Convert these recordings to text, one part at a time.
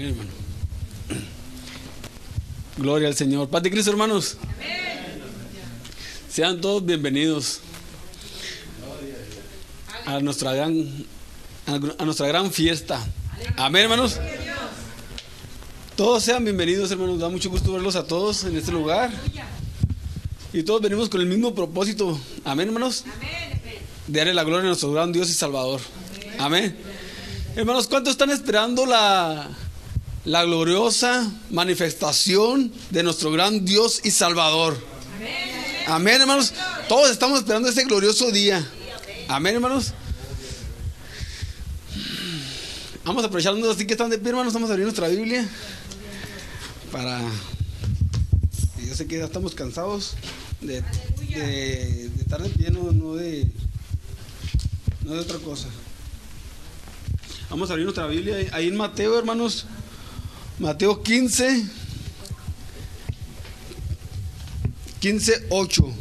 Amén, hermano. Gloria al Señor. Paz Cristo, hermanos. Sean todos bienvenidos a nuestra gran, a nuestra gran fiesta. Amén, hermanos. Todos sean bienvenidos, hermanos. Da mucho gusto verlos a todos en este lugar. Y todos venimos con el mismo propósito. Amén, hermanos. De darle la gloria a nuestro gran Dios y Salvador. Amén. Hermanos, ¿cuántos están esperando la, la gloriosa manifestación de nuestro gran Dios y Salvador? Amén, hermanos. Todos estamos esperando ese glorioso día. Amén, hermanos. Vamos a aprovecharnos así que están de pie, hermanos. Vamos a abrir nuestra Biblia. Para. Yo sé que ya estamos cansados de, de, estar de pie, no, no, de. No de otra cosa. Vamos a abrir nuestra Biblia ahí en Mateo, hermanos. Mateo 15. 15, 8.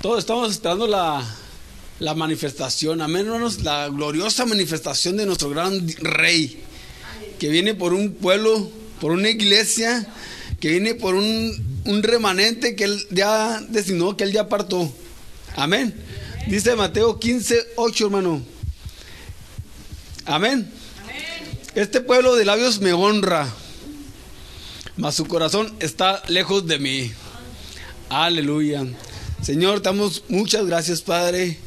Todos estamos esperando la, la manifestación, amén, hermanos, la gloriosa manifestación de nuestro gran rey, que viene por un pueblo, por una iglesia, que viene por un, un remanente que él ya designó, que él ya apartó. Amén. Dice Mateo 15, 8, hermano. Amén. Este pueblo de labios me honra, mas su corazón está lejos de mí. Aleluya. Señor, damos muchas gracias, Padre,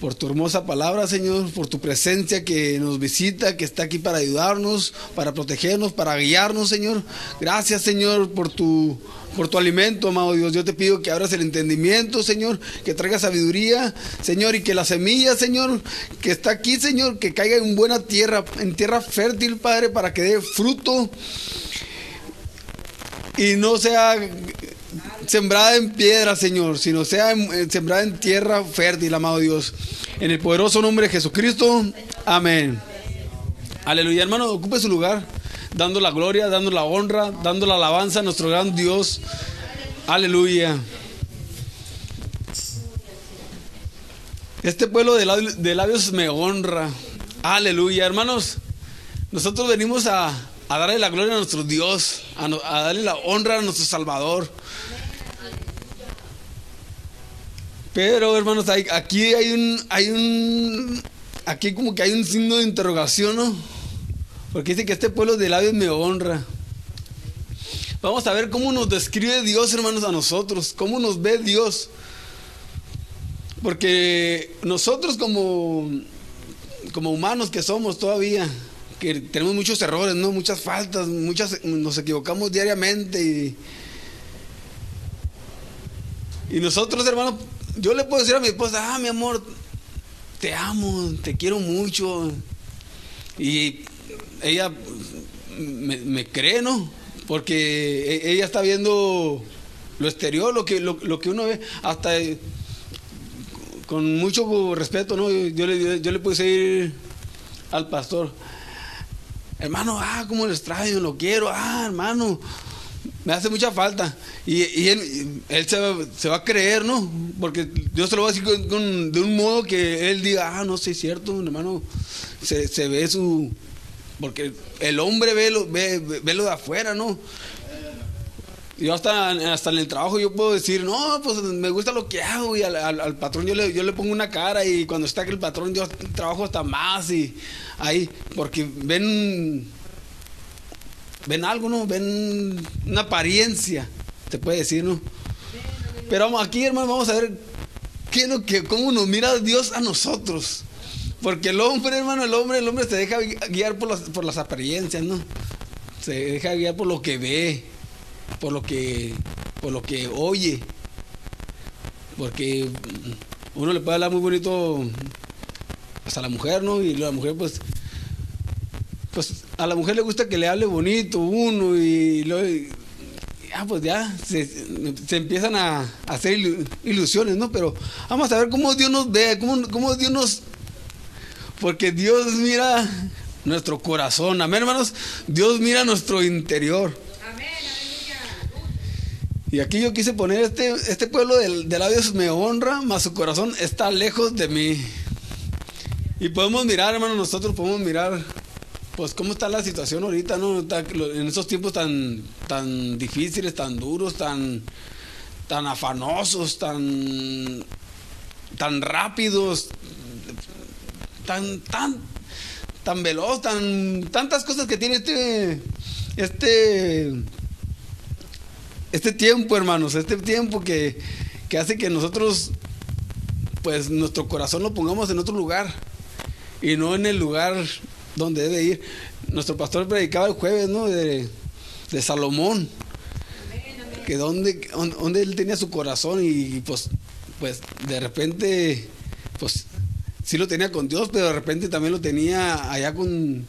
por tu hermosa palabra, Señor, por tu presencia que nos visita, que está aquí para ayudarnos, para protegernos, para guiarnos, Señor. Gracias, Señor, por tu por tu alimento, amado Dios. Yo te pido que abras el entendimiento, Señor, que traiga sabiduría, Señor, y que la semilla, Señor, que está aquí, Señor, que caiga en buena tierra, en tierra fértil, Padre, para que dé fruto y no sea sembrada en piedra, Señor, sino sea sembrada en tierra fértil, amado Dios. En el poderoso nombre de Jesucristo. Amén. Aleluya, hermano, ocupe su lugar dando la gloria, dando la honra, dando la alabanza a nuestro gran Dios. Aleluya. Este pueblo de labios, me honra. Aleluya, hermanos. Nosotros venimos a, darle la gloria a nuestro Dios, a, a, darle la honra a nuestro Salvador. Pero, hermanos, aquí hay un, hay un, aquí como que hay un signo de interrogación, ¿no? Porque dice que este pueblo de labios me honra. Vamos a ver cómo nos describe Dios, hermanos, a nosotros. Cómo nos ve Dios. Porque nosotros como, como humanos que somos todavía, que tenemos muchos errores, ¿no? Muchas faltas, muchas, nos equivocamos diariamente. Y, y nosotros, hermanos, yo le puedo decir a mi esposa, ah, mi amor, te amo, te quiero mucho. Y ella me, cree, ¿no? Porque e, ella está viendo lo exterior, lo que, lo, que uno ve, hasta con mucho respeto, ¿no? Yo le, yo le puse ir al pastor, hermano, ah, cómo lo extraño, lo quiero, ah, hermano, me hace mucha falta. Y, él, se, va a creer, ¿no? Porque yo se lo voy a decir de un modo que él diga, ah, no sé, es cierto, hermano, se, ve su, porque el hombre ve lo, ve, lo de afuera, ¿no? Yo hasta, hasta en el trabajo yo puedo decir, no, pues me gusta lo que hago y al, patrón yo le, yo le pongo una cara y cuando está aquí el patrón yo trabajo hasta más y ahí, porque ven, ven algo, ¿no? Ven una apariencia, te puede decir, ¿no? Pero aquí hermano, vamos a ver qué es que, cómo nos mira Dios a nosotros. Porque el hombre, hermano, el hombre, el hombre se deja guiar por las, por las apariencias, ¿no? Se deja guiar por lo que ve, por lo que, por lo que oye. Porque uno le puede hablar muy bonito hasta la mujer, ¿no? Y la mujer, pues, pues a la mujer le gusta que le hable bonito uno y luego, ya, pues ya se, empiezan a, hacer ilusiones, ¿no? Pero vamos a ver cómo Dios nos ve, cómo, cómo Dios nos, porque Dios mira nuestro corazón. Amén, hermanos. Dios mira nuestro interior. Amén, Y aquí yo quise poner este, este pueblo de, de labios me honra, mas su corazón está lejos de mí. Y podemos mirar, hermano, nosotros podemos mirar, pues cómo está la situación ahorita, ¿no? en esos tiempos tan, tan difíciles, tan duros, tan, tan afanosos, tan, tan rápidos, tan, tan, tan veloz, tan, tantas cosas que tiene este, este, este tiempo, hermanos, este tiempo que, que hace que nosotros, pues nuestro corazón lo pongamos en otro lugar y no en el lugar donde debe ir. Nuestro pastor predicaba el jueves, ¿no? De, Salomón. Que donde, donde él tenía su corazón y pues, pues de repente, pues sí lo tenía con Dios, pero de repente también lo tenía allá con,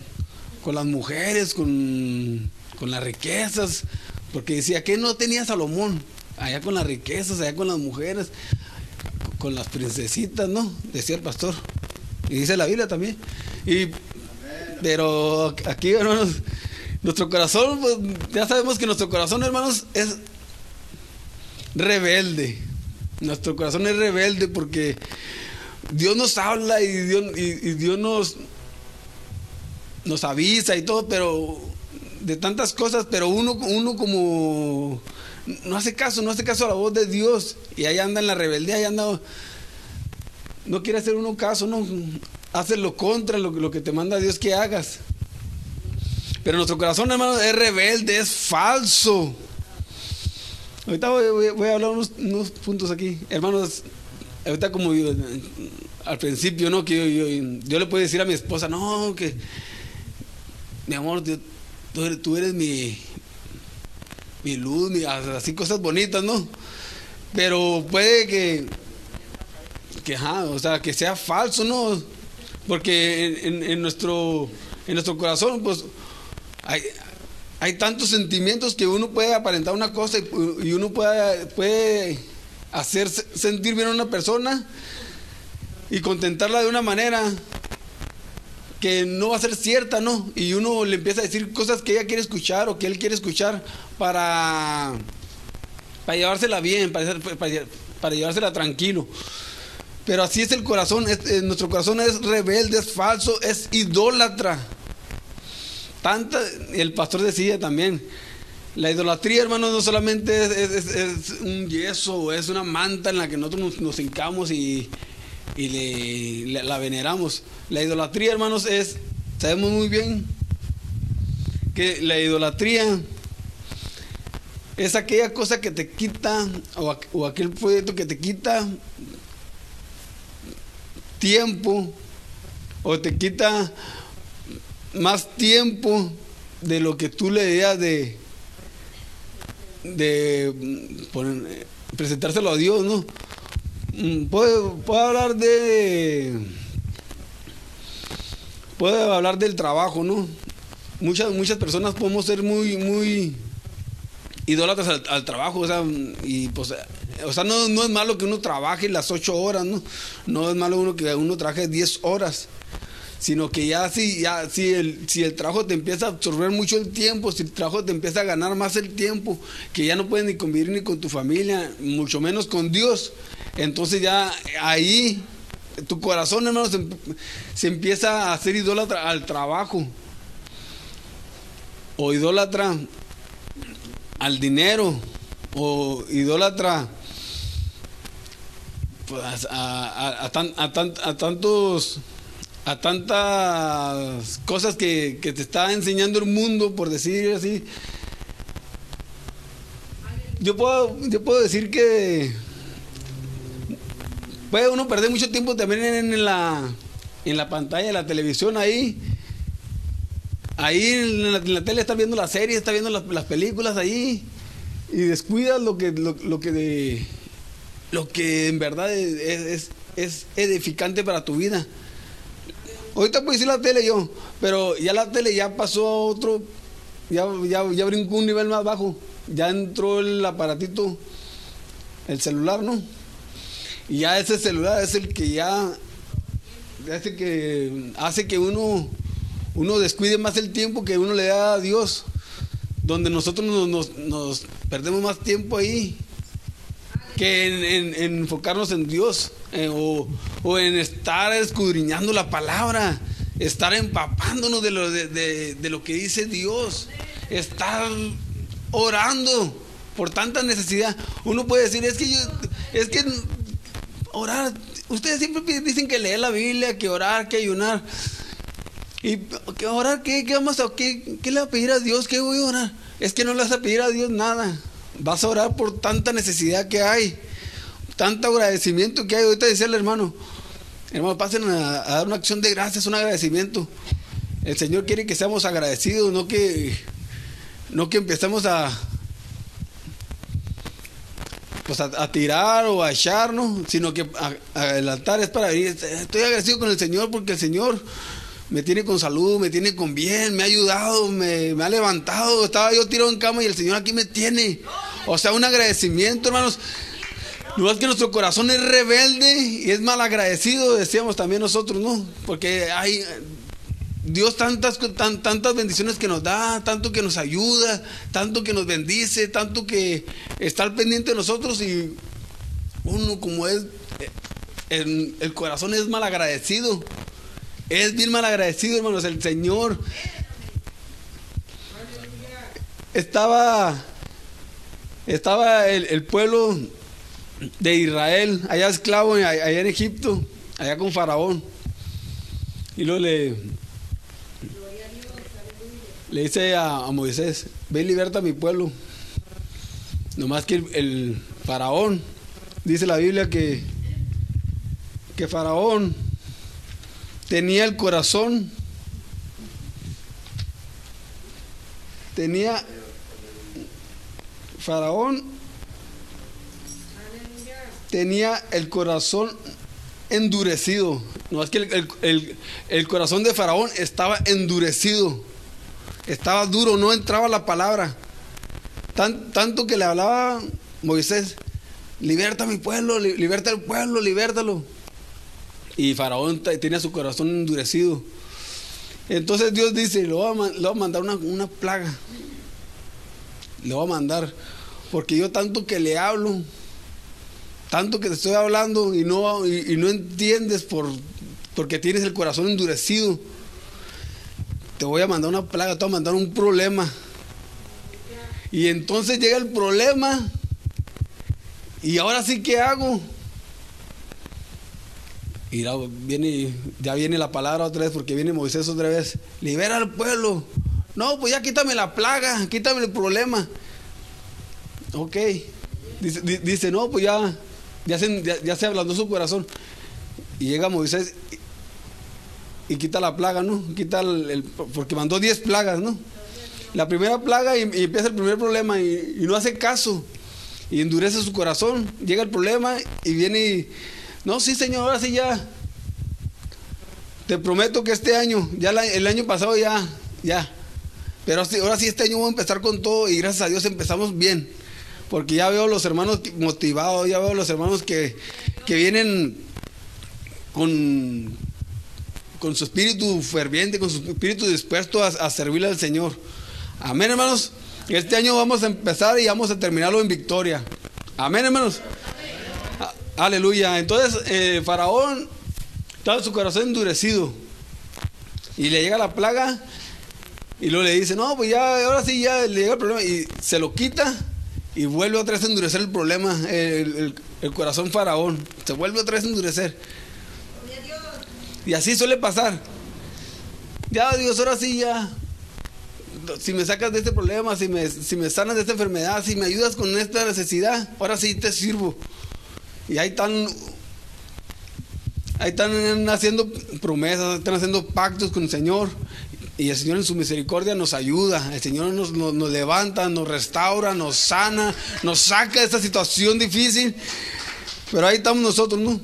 con las mujeres, con, con las riquezas. Porque decía que no tenía Salomón, allá con las riquezas, allá con las mujeres, con las princesitas, ¿no? Decía el pastor. Y dice la Biblia también. Y, pero aquí, hermanos, nuestro corazón, pues, ya sabemos que nuestro corazón, hermanos, es rebelde. Nuestro corazón es rebelde porque Dios nos habla y Dios, y, Dios nos, nos avisa y todo, pero de tantas cosas, pero uno, uno como no hace caso, no hace caso a la voz de Dios y ahí anda en la rebeldía, ahí anda no quiere hacer uno caso, no hace lo contra lo, lo que te manda Dios que hagas. Pero nuestro corazón, hermano, es rebelde, es falso. Ahorita voy, a hablar unos, puntos aquí. Hermanos, ahorita como al principio, ¿no? Que yo, le puedo decir a mi esposa, no, que mi amor, tú, eres, mi, mi luz, así cosas bonitas, ¿no? Pero puede que que, o sea, que sea falso, ¿no? Porque en, nuestro, en nuestro corazón, pues, hay, hay tantos sentimientos que uno puede aparentar una cosa y, uno puede, puede hacer sentir bien a una persona y contentarla de una manera que no va a ser cierta, ¿no? Y uno le empieza a decir cosas que ella quiere escuchar o que él quiere escuchar para, para llevársela bien, para, para, para llevársela tranquilo. Pero así es el corazón, eh, nuestro corazón es rebelde, es falso, es idólatra. Tanta, el pastor decía también, la idolatría, hermanos, no solamente es, un yeso, es una manta en la que nosotros nos, hincamos y, la veneramos. La idolatría, hermanos, es, sabemos muy bien que la idolatría es aquella cosa que te quita, o, o aquel proyecto que te quita tiempo o te quita más tiempo de lo que tú le debías de, de presentárselo a Dios, ¿no? Mm, puedo, puedo hablar de puedo hablar del trabajo, ¿no? Muchas, muchas personas podemos ser muy, muy idólatras al, al trabajo, o sea, y pues o sea, no, no, es malo que uno trabaje las ocho horas, ¿no? No es malo uno que uno trabaje diez horas. Sino que ya si, ya, si, el, si el trabajo te empieza a absorber mucho el tiempo, si el trabajo te empieza a ganar más el tiempo, que ya no puedes ni convivir ni con tu familia, mucho menos con Dios, entonces ya ahí tu corazón, hermano, se, se empieza a hacer idólatra al trabajo. O idólatra al dinero. O idólatra pues, a, tantos a tantas cosas que, te está enseñando el mundo, por decir así. Yo puedo, yo puedo decir que puede uno perder mucho tiempo también en, la, en la pantalla de la televisión ahí. Ahí en la, tele está viendo la serie, está viendo las, películas ahí y descuida lo que, lo que de, lo que en verdad es, es, edificante para tu vida. Ahorita puedo decir la tele yo, pero ya la tele ya pasó a otro, ya, ya, ya brincó un nivel más bajo, ya entró el aparatito, el celular, ¿no? Y ya ese celular es el que ya hace que hace que uno uno descuide más el tiempo que uno le da a Dios. donde nosotros nos, nos, perdemos más tiempo ahí que en, enfocarnos en Dios eh, o, o, en estar escudriñando la palabra, estar empapándonos de lo, de, lo que dice Dios, estar orando por tanta necesidad. Uno puede decir, es que yo, es que orar, ustedes siempre dicen que leer la Biblia, que orar, que ayunar. ¿Y que orar qué? ¿Qué vamos a qué, qué le va a pedir a Dios? ¿Qué voy a orar? Es que no le vas a pedir a Dios nada. Vas a orar por tanta necesidad que hay, tanto agradecimiento que hay. Ahorita decía el hermano, hermano, pasen a, dar una acción de gracias, un agradecimiento. El Señor quiere que seamos agradecidos, no que, no que empecemos a, pues a, tirar o a echarnos, sino que el altar es para venir. Estoy agradecido con el Señor porque el Señor me tiene con salud, me tiene con bien, me ha ayudado, me, ha levantado. Estaba yo tirado en cama y el Señor aquí me tiene. O sea, un agradecimiento, hermanos. No es que nuestro corazón es rebelde y es mal agradecido, decíamos también nosotros, ¿no? Porque hay Dios tantas, tantas bendiciones que nos da, tanto que nos ayuda, tanto que nos bendice, tanto que está al pendiente de nosotros y uno como es, el, el corazón es mal agradecido. Es bien mal agradecido, hermanos. El Señor estaba, estaba el, pueblo de Israel allá esclavo, allá en Egipto, allá con Faraón. Y luego le, le dice a, Moisés, ve y liberta a mi pueblo. Nomás que el, el, faraón, dice la Biblia que, que faraón tenía el corazón, tenía Faraón, tenía el corazón endurecido. No es que el, corazón de Faraón estaba endurecido, estaba duro, no entraba la palabra. tanto que le hablaba Moisés, liberta mi pueblo, liberta al pueblo, libértalo. Y Faraón tenía su corazón endurecido. Entonces Dios dice, le voy a, mandar una, plaga. Le voy a mandar. Porque yo tanto que le hablo, tanto que te estoy hablando y no, y, no entiendes por, porque tienes el corazón endurecido. Te voy a mandar una plaga, te voy a mandar un problema. Y entonces llega el problema. Y ahora sí, ¿qué hago? Y viene, ya viene la palabra otra vez porque viene Moisés otra vez. Libera al pueblo. No, pues ya quítame la plaga, quítame el problema. Ok. Dice, no, pues ya, ya se, ya, se ablandó su corazón. Y llega Moisés y, quita la plaga, ¿no? Quita el, porque mandó 10 plagas, ¿no? La primera plaga y, empieza el primer problema y, no hace caso. Y endurece su corazón. Llega el problema y viene no, sí, Señor, ahora sí ya. Te prometo que este año, ya el año pasado ya, ya. Pero ahora sí, este año voy a empezar con todo y gracias a Dios empezamos bien. Porque ya veo los hermanos motivados, ya veo los hermanos que, vienen con, con su espíritu ferviente, con su espíritu dispuesto a, a servirle al Señor. Amén, hermanos. Este año vamos a empezar y vamos a terminarlo en victoria. Amén, hermanos. Aleluya. Entonces, eh, Faraón estaba su corazón endurecido. Y le llega la plaga. Y luego le dice, no, pues ya, ahora sí, ya le llega el problema. Y se lo quita. Y vuelve otra vez a endurecer el problema. El, corazón faraón. Se vuelve otra vez a endurecer. Y así suele pasar. Ya, Dios, ahora sí, ya. Si me sacas de este problema, si me, si me sanas de esta enfermedad, si me ayudas con esta necesidad, ahora sí te sirvo. Y ahí están, ahí están haciendo promesas, están haciendo pactos con el Señor. Y el Señor en su misericordia nos ayuda, el Señor nos, nos, levanta, nos restaura, nos sana, nos saca de esta situación difícil. Pero ahí estamos nosotros, ¿no?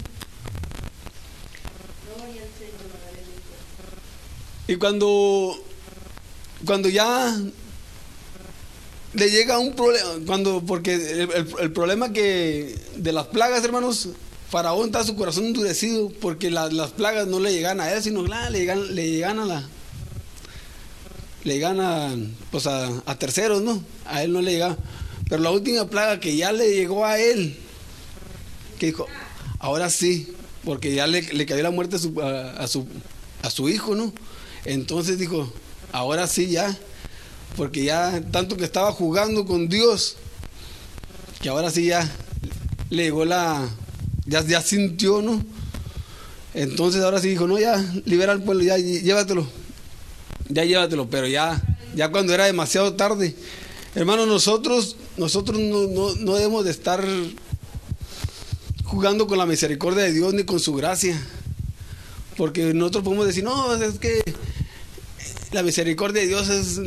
Y cuando, cuando ya le llega un problema, cuando, porque el, problema que de las plagas, hermanos, Faraón está su corazón endurecido porque las plagas no le llegan a él, sino le, llegan, le llegan a la, le gana pues a, a terceros, ¿no? A él no le llega. Pero la última plaga que ya le llegó a él, que dijo, ahora sí, porque ya le, le cayó la muerte a su, a, a su, a su hijo, ¿no? Entonces dijo, ahora sí ya, porque ya tanto que estaba jugando con Dios, que ahora sí ya le llegó la, ya, ya sintió, ¿no? Entonces ahora sí dijo, no, ya, libera al pueblo, ya, llévatelo, ya llévatelo, pero ya, ya cuando era demasiado tarde, hermanos, nosotros, nosotros no, no, no debemos de estar jugando con la misericordia de Dios ni con su gracia. Porque nosotros podemos decir, no, es que la misericordia de Dios es,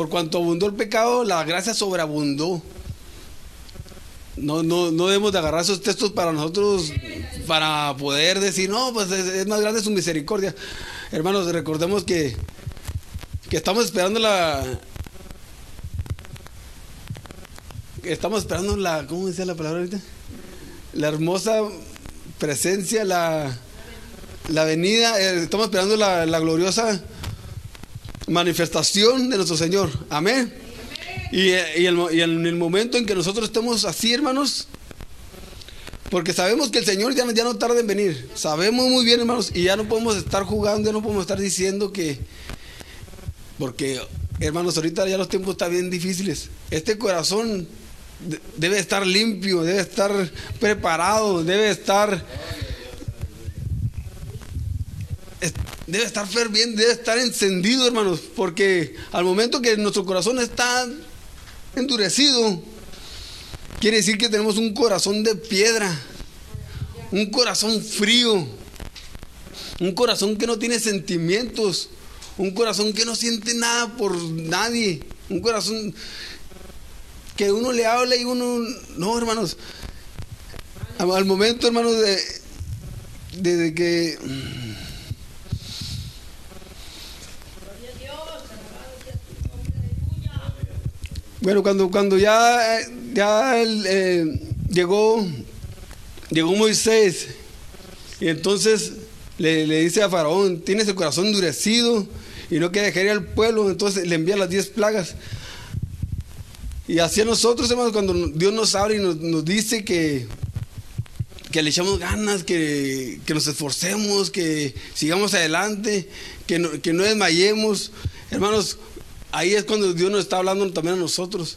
por cuanto abundó el pecado, la gracia sobreabundó. No, no, no debemos de agarrar esos textos para nosotros, para poder decir, no, pues es, más grande su misericordia. Hermanos, recordemos que, que estamos esperando la... Estamos esperando la... ¿Cómo decía la palabra ahorita? La hermosa presencia, la, la venida, eh, estamos esperando la, la gloriosa manifestación de nuestro Señor. Amén. Y, en el momento en que nosotros estemos así, hermanos, porque sabemos que el Señor ya, ya, no tarda en venir. Sabemos muy bien, hermanos, y ya no podemos estar jugando, ya no podemos estar diciendo que... Porque, hermanos, ahorita ya los tiempos están bien difíciles. Este corazón debe estar limpio, debe estar preparado, debe estar debe estar ferviente, debe estar encendido, hermanos, porque al momento que nuestro corazón está endurecido, quiere decir que tenemos un corazón de piedra, un corazón frío, un corazón que no tiene sentimientos, un corazón que no siente nada por nadie, un corazón que uno le habla y uno, no, hermanos, al momento, hermanos, de, de que Bueno, cuando, cuando ya, ya eh, llegó, llegó Moisés y entonces le, le, dice a Faraón, tienes el corazón endurecido y no quiere dejar ir al pueblo, entonces le envía las diez plagas. Y así a nosotros, hermanos, cuando Dios nos habla y nos, nos dice que, que le echamos ganas, que, que, nos esforcemos, que sigamos adelante, que no, que no desmayemos, hermanos, Ahí es cuando Dios nos está hablando también a nosotros.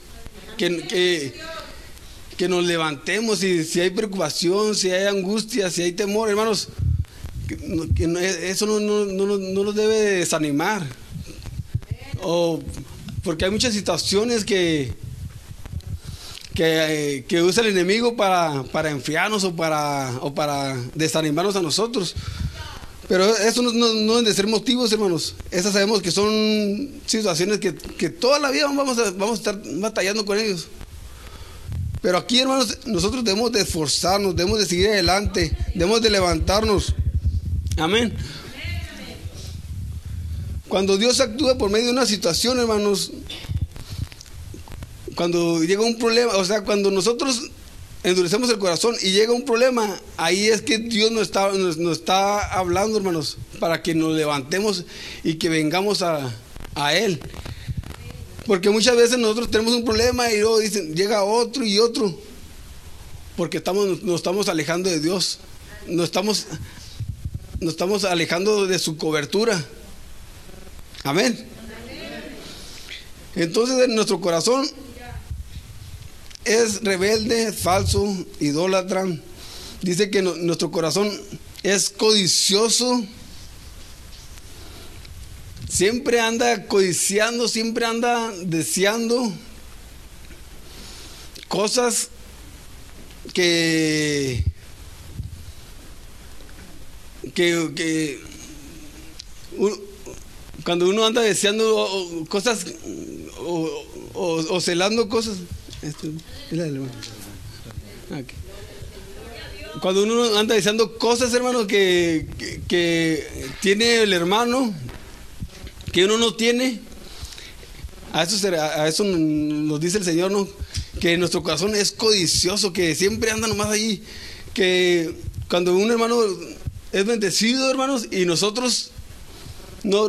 Que, que, nos levantemos y si hay preocupación, si hay angustia, si hay temor, hermanos, que, eso no, no, no, no, nos debe desanimar. O, porque hay muchas situaciones que, que, que usa el enemigo para, para enfriarnos o para, o para desanimarnos a nosotros. Pero eso no, deben de ser motivos, hermanos. Esas sabemos que son situaciones que, que toda la vida vamos a, vamos a estar batallando con ellos. Pero aquí, hermanos, nosotros debemos de esforzarnos, debemos de seguir adelante, debemos de levantarnos. Amén. Cuando Dios actúa por medio de una situación, hermanos, cuando llega un problema, o sea, cuando nosotros endurecemos el corazón y llega un problema, ahí es que Dios nos está, nos, está hablando, hermanos, para que nos levantemos y que vengamos a, a Él. Porque muchas veces nosotros tenemos un problema y luego dicen, llega otro y otro. Porque estamos, nos estamos alejando de Dios. Nos estamos, nos estamos alejando de su cobertura. Amén. Entonces en nuestro corazón es rebelde, falso, idólatra. Dice que nuestro corazón es codicioso. Siempre anda codiciando, siempre anda deseando cosas que, que, que cuando uno anda deseando cosas o, o, o celando cosas, cuando uno anda diciendo cosas, hermano, que, que, tiene el hermano, que uno no tiene, a eso, a eso nos dice el Señor, ¿no? Que nuestro corazón es codicioso, que siempre anda nomás ahí, que cuando un hermano es bendecido, hermanos, y nosotros no,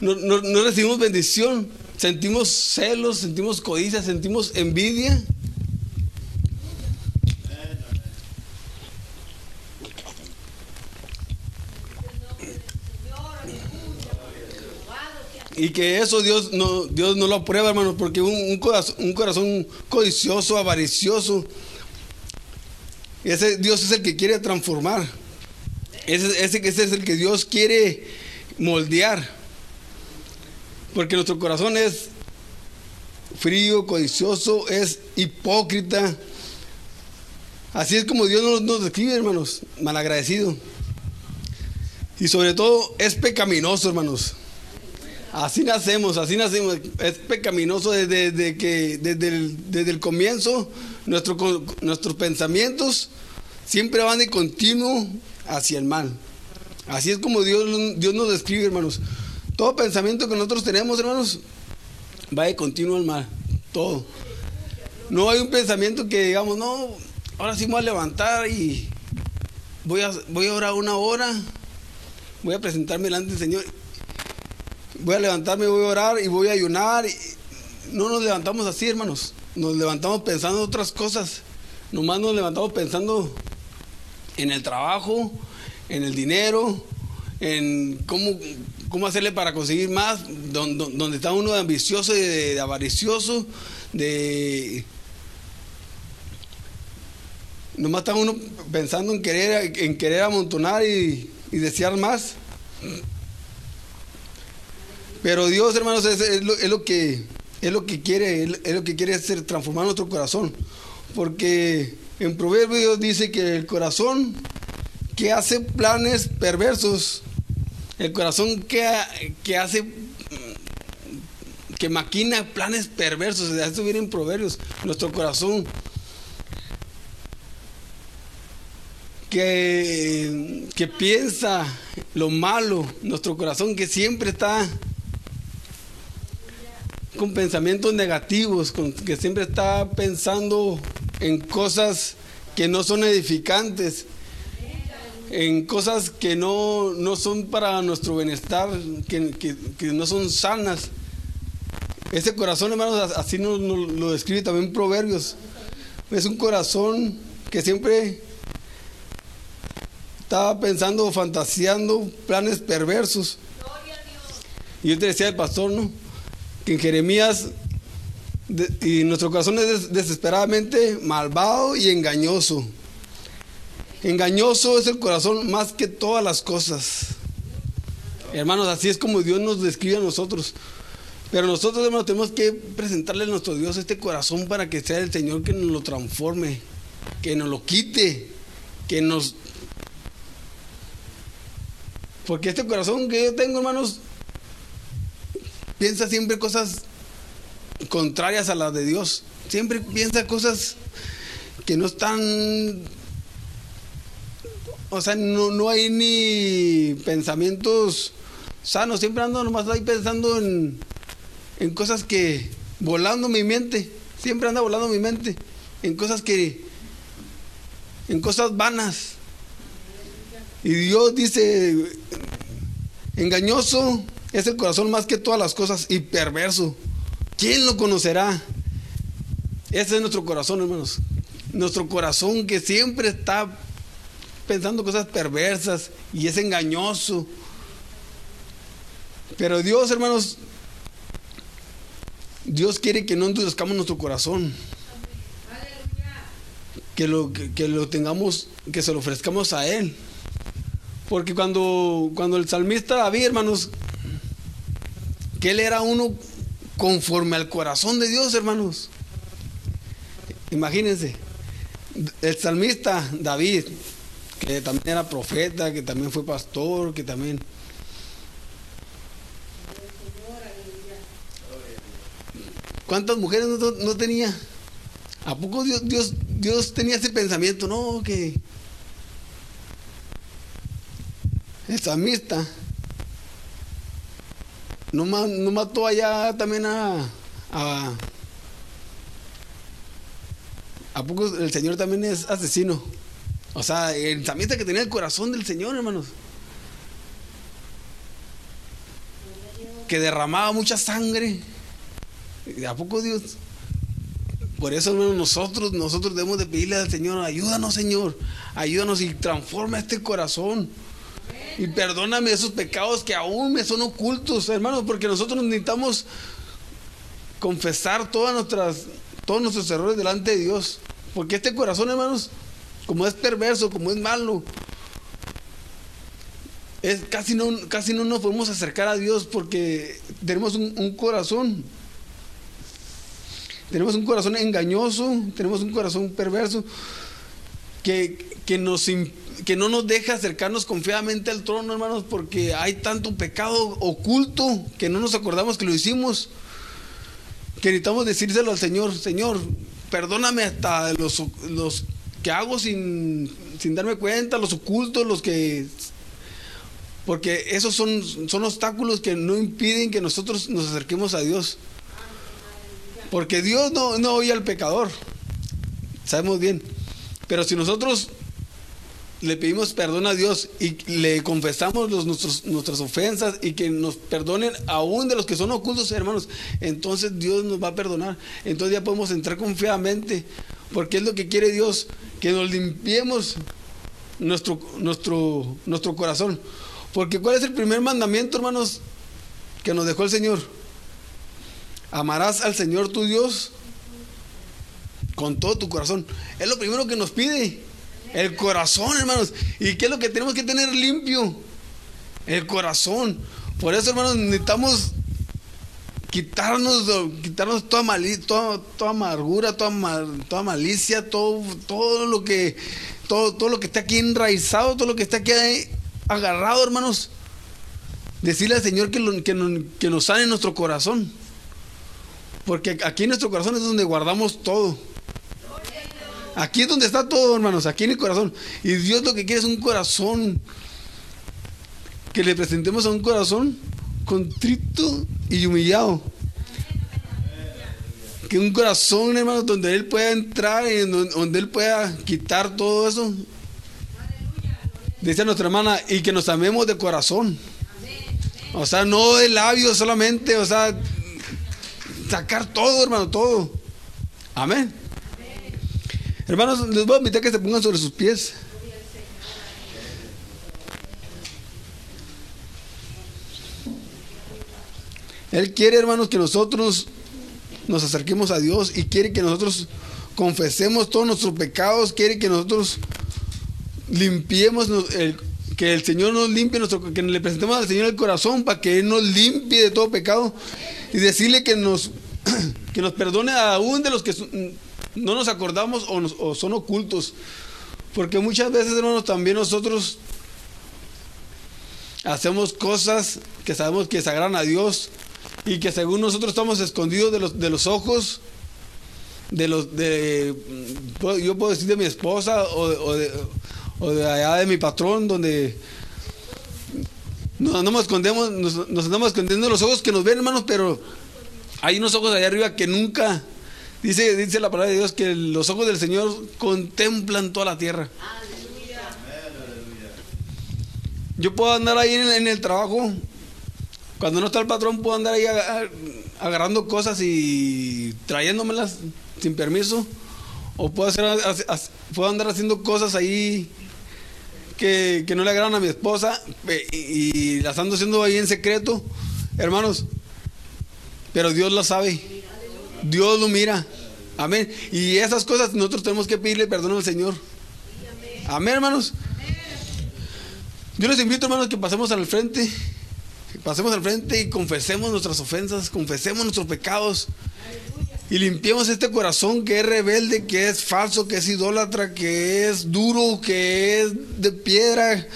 no, no recibimos bendición, sentimos celos, sentimos codicia, sentimos envidia. Y que eso Dios no, Dios no lo aprueba, hermanos, porque un, corazón, un corazón codicioso, avaricioso, ese Dios es el que quiere transformar. Ese, ese, ese es el que Dios quiere moldear. Porque nuestro corazón es frío, codicioso, es hipócrita. Así es como Dios nos, nos describe, hermanos, malagradecido. Y sobre todo es pecaminoso, hermanos. Así nacemos, así nacemos. Es pecaminoso desde, que, desde el, desde el comienzo. Nuestro, nuestros pensamientos siempre van de continuo hacia el mal. Así es como Dios, Dios nos describe, hermanos. Todo pensamiento que nosotros tenemos, hermanos, va de continuo al mal. Todo. No hay un pensamiento que digamos, no, ahora sí me voy a levantar y voy a, voy a orar una hora, voy a presentarme delante del Señor voy a levantarme, voy a orar y voy a ayunar. no nos levantamos así, hermanos. Nos levantamos pensando en otras cosas. Nomás nos levantamos pensando en el trabajo, en el dinero, en cómo, cómo hacerle para conseguir más, donde, está uno de ambicioso y de, avaricioso, de... Nomás está uno pensando en querer, en querer amontonar y, y desear más. Pero Dios, hermanos, es, lo, que es lo que quiere, es lo que quiere hacer, transformar nuestro corazón. Porque en Proverbios dice que el corazón que hace planes perversos, el corazón que, que hace que maquina planes perversos, esto viene en Proverbios, nuestro corazón. Que, que piensa lo malo, nuestro corazón que siempre está con pensamientos negativos, que siempre está pensando en cosas que no son edificantes, en cosas que no, no son para nuestro bienestar, que, no son sanas. Ese corazón, hermanos, así nos, lo describe también Proverbios. Es un corazón que siempre estaba pensando, fantaseando planes perversos. Y yo te decía el pastor, ¿no? que en Jeremías, y nuestro corazón es desesperadamente malvado y engañoso. Engañoso es el corazón más que todas las cosas. Hermanos, así es como Dios nos describe a nosotros. Pero nosotros, hermanos, tenemos que presentarle a nuestro Dios este corazón para que sea el Señor que nos lo transforme, que nos lo quite, que nos... Porque este corazón que yo tengo, hermanos, piensa siempre cosas contrarias a las de Dios. Siempre piensa cosas que no están... O sea, no, hay ni pensamientos sanos. Siempre ando nomás ahí pensando en, en cosas que... Volando mi mente. Siempre anda volando mi mente. En cosas que... En cosas vanas. Y Dios dice, engañoso es el corazón más que todas las cosas y perverso. ¿Quién lo conocerá? Ese es nuestro corazón, hermanos. Nuestro corazón que siempre está pensando cosas perversas y es engañoso. Pero Dios, hermanos, Dios quiere que no endurezcamos nuestro corazón. Que lo, que, lo tengamos, que se lo ofrezcamos a Él. Porque cuando, cuando el salmista David, hermanos, que él era uno conforme al corazón de Dios, hermanos. Imagínense, el salmista David, que también era profeta, que también fue pastor, que también... ¿Cuántas mujeres no, tenía? ¿A poco Dios, Dios, Dios tenía ese pensamiento? No, que el salmista no, mató allá también a, a... ¿A poco el Señor también es asesino? O sea, el samita que tenía el corazón del Señor, hermanos. que derramaba mucha sangre. ¿A poco Dios? Por eso, nosotros, nosotros debemos de pedirle al Señor, ayúdanos, Señor, ayúdanos y transforma este corazón. Y perdóname esos pecados que aún me son ocultos, hermanos, porque nosotros necesitamos confesar todas nuestras, todos nuestros errores delante de Dios. Porque este corazón, hermanos, como es perverso, como es malo, es, casi, no, casi no nos podemos acercar a Dios porque tenemos un, corazón. Tenemos un corazón engañoso, tenemos un corazón perverso que, que, que no nos deja acercarnos confiadamente al trono, hermanos, porque hay tanto pecado oculto que no nos acordamos que lo hicimos que necesitamos decírselo al Señor, Señor, perdóname hasta los que hago sin, sin darme cuenta, los ocultos, los que... Porque esos son, son obstáculos que no impiden que nosotros nos acerquemos a Dios. Porque Dios no, no oye al pecador, sabemos bien. Pero si nosotros le pedimos perdón a Dios y le confesamos los, nuestras ofensas y que nos perdonen aún de los que son ocultos, hermanos, entonces Dios nos va a perdonar. Entonces ya podemos entrar confiadamente, porque es lo que quiere Dios, que nos limpiemos nuestro, nuestro, nuestro corazón. Porque ¿cuál es el primer mandamiento, hermanos, que nos dejó el Señor? Amarás al Señor tu Dios con todo tu corazón. Es lo primero que nos pide. El corazón, hermanos. ¿Y qué es lo que tenemos que tener limpio? El corazón. Por eso, hermanos, necesitamos quitarnos, quitarnos toda, toda, amargura, toda, toda malicia, todo, todo lo que todo, todo lo que está aquí enraizado, todo lo que está aquí agarrado, hermanos. Decirle al Señor que, que, que nos sane nuestro corazón. Porque aquí en nuestro corazón es donde guardamos todo. Aquí es donde está todo, hermanos, aquí en el corazón. Y Dios lo que quiere es un corazón. Que le presentemos a un corazón contrito y humillado. Que un corazón, hermanos, donde Él pueda entrar y donde Él pueda quitar todo eso. Dice nuestra hermana, y que nos amemos de corazón. O sea, no de labios solamente, o sea, sacar todo, hermano, todo. Amén. Hermanos, les voy a invitar que se pongan sobre sus pies. Él quiere, hermanos, que nosotros nos acerquemos a Dios y quiere que nosotros confesemos todos nuestros pecados, quiere que nosotros limpiemos, que el Señor nos limpie, nuestro, que le presentemos al Señor el corazón para que Él nos limpie de todo pecado y decirle que nos, que nos perdone aún de los que no nos acordamos o, son ocultos. Porque muchas veces, hermanos, también nosotros hacemos cosas que sabemos que desagradan a Dios y que según nosotros estamos escondidos de los, de los ojos, de los de yo puedo decir de mi esposa o, de, allá de mi patrón, donde nos andamos escondemos, nos, nos andamos escondiendo los ojos que nos ven, hermanos, pero hay unos ojos allá arriba que nunca Dice, dice la palabra de Dios que los ojos del Señor contemplan toda la tierra. Yo puedo andar ahí en el, trabajo. Cuando no está el patrón, puedo andar ahí agarrando cosas y trayéndomelas sin permiso. O puedo, hacer, puedo andar haciendo cosas ahí que, no le agradan a mi esposa y, y las ando haciendo ahí en secreto. Hermanos, pero Dios lo sabe. Dios lo mira. Amén. Y esas cosas nosotros tenemos que pedirle perdón al Señor. Amén, hermanos. Yo les invito, hermanos, que pasemos al frente. Pasemos al frente y confesemos nuestras ofensas, confesemos nuestros pecados. Y limpiemos este corazón que es rebelde, que es falso, que es idólatra, que es duro, que es de piedra,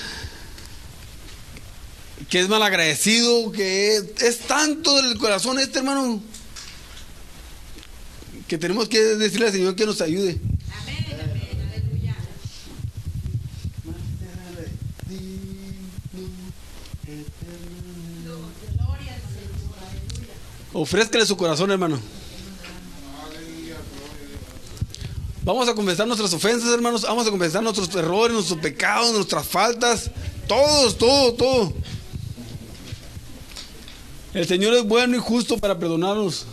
que es malagradecido, que es, es tanto del corazón este hermano que tenemos que decirle al Señor que nos ayude. Ofrézcale su corazón, hermano. Vamos a confesar nuestras ofensas, hermanos. Vamos a confesar nuestros errores, nuestros pecados, nuestras faltas. Todos, todo, todo. El Señor es bueno y justo para perdonarnos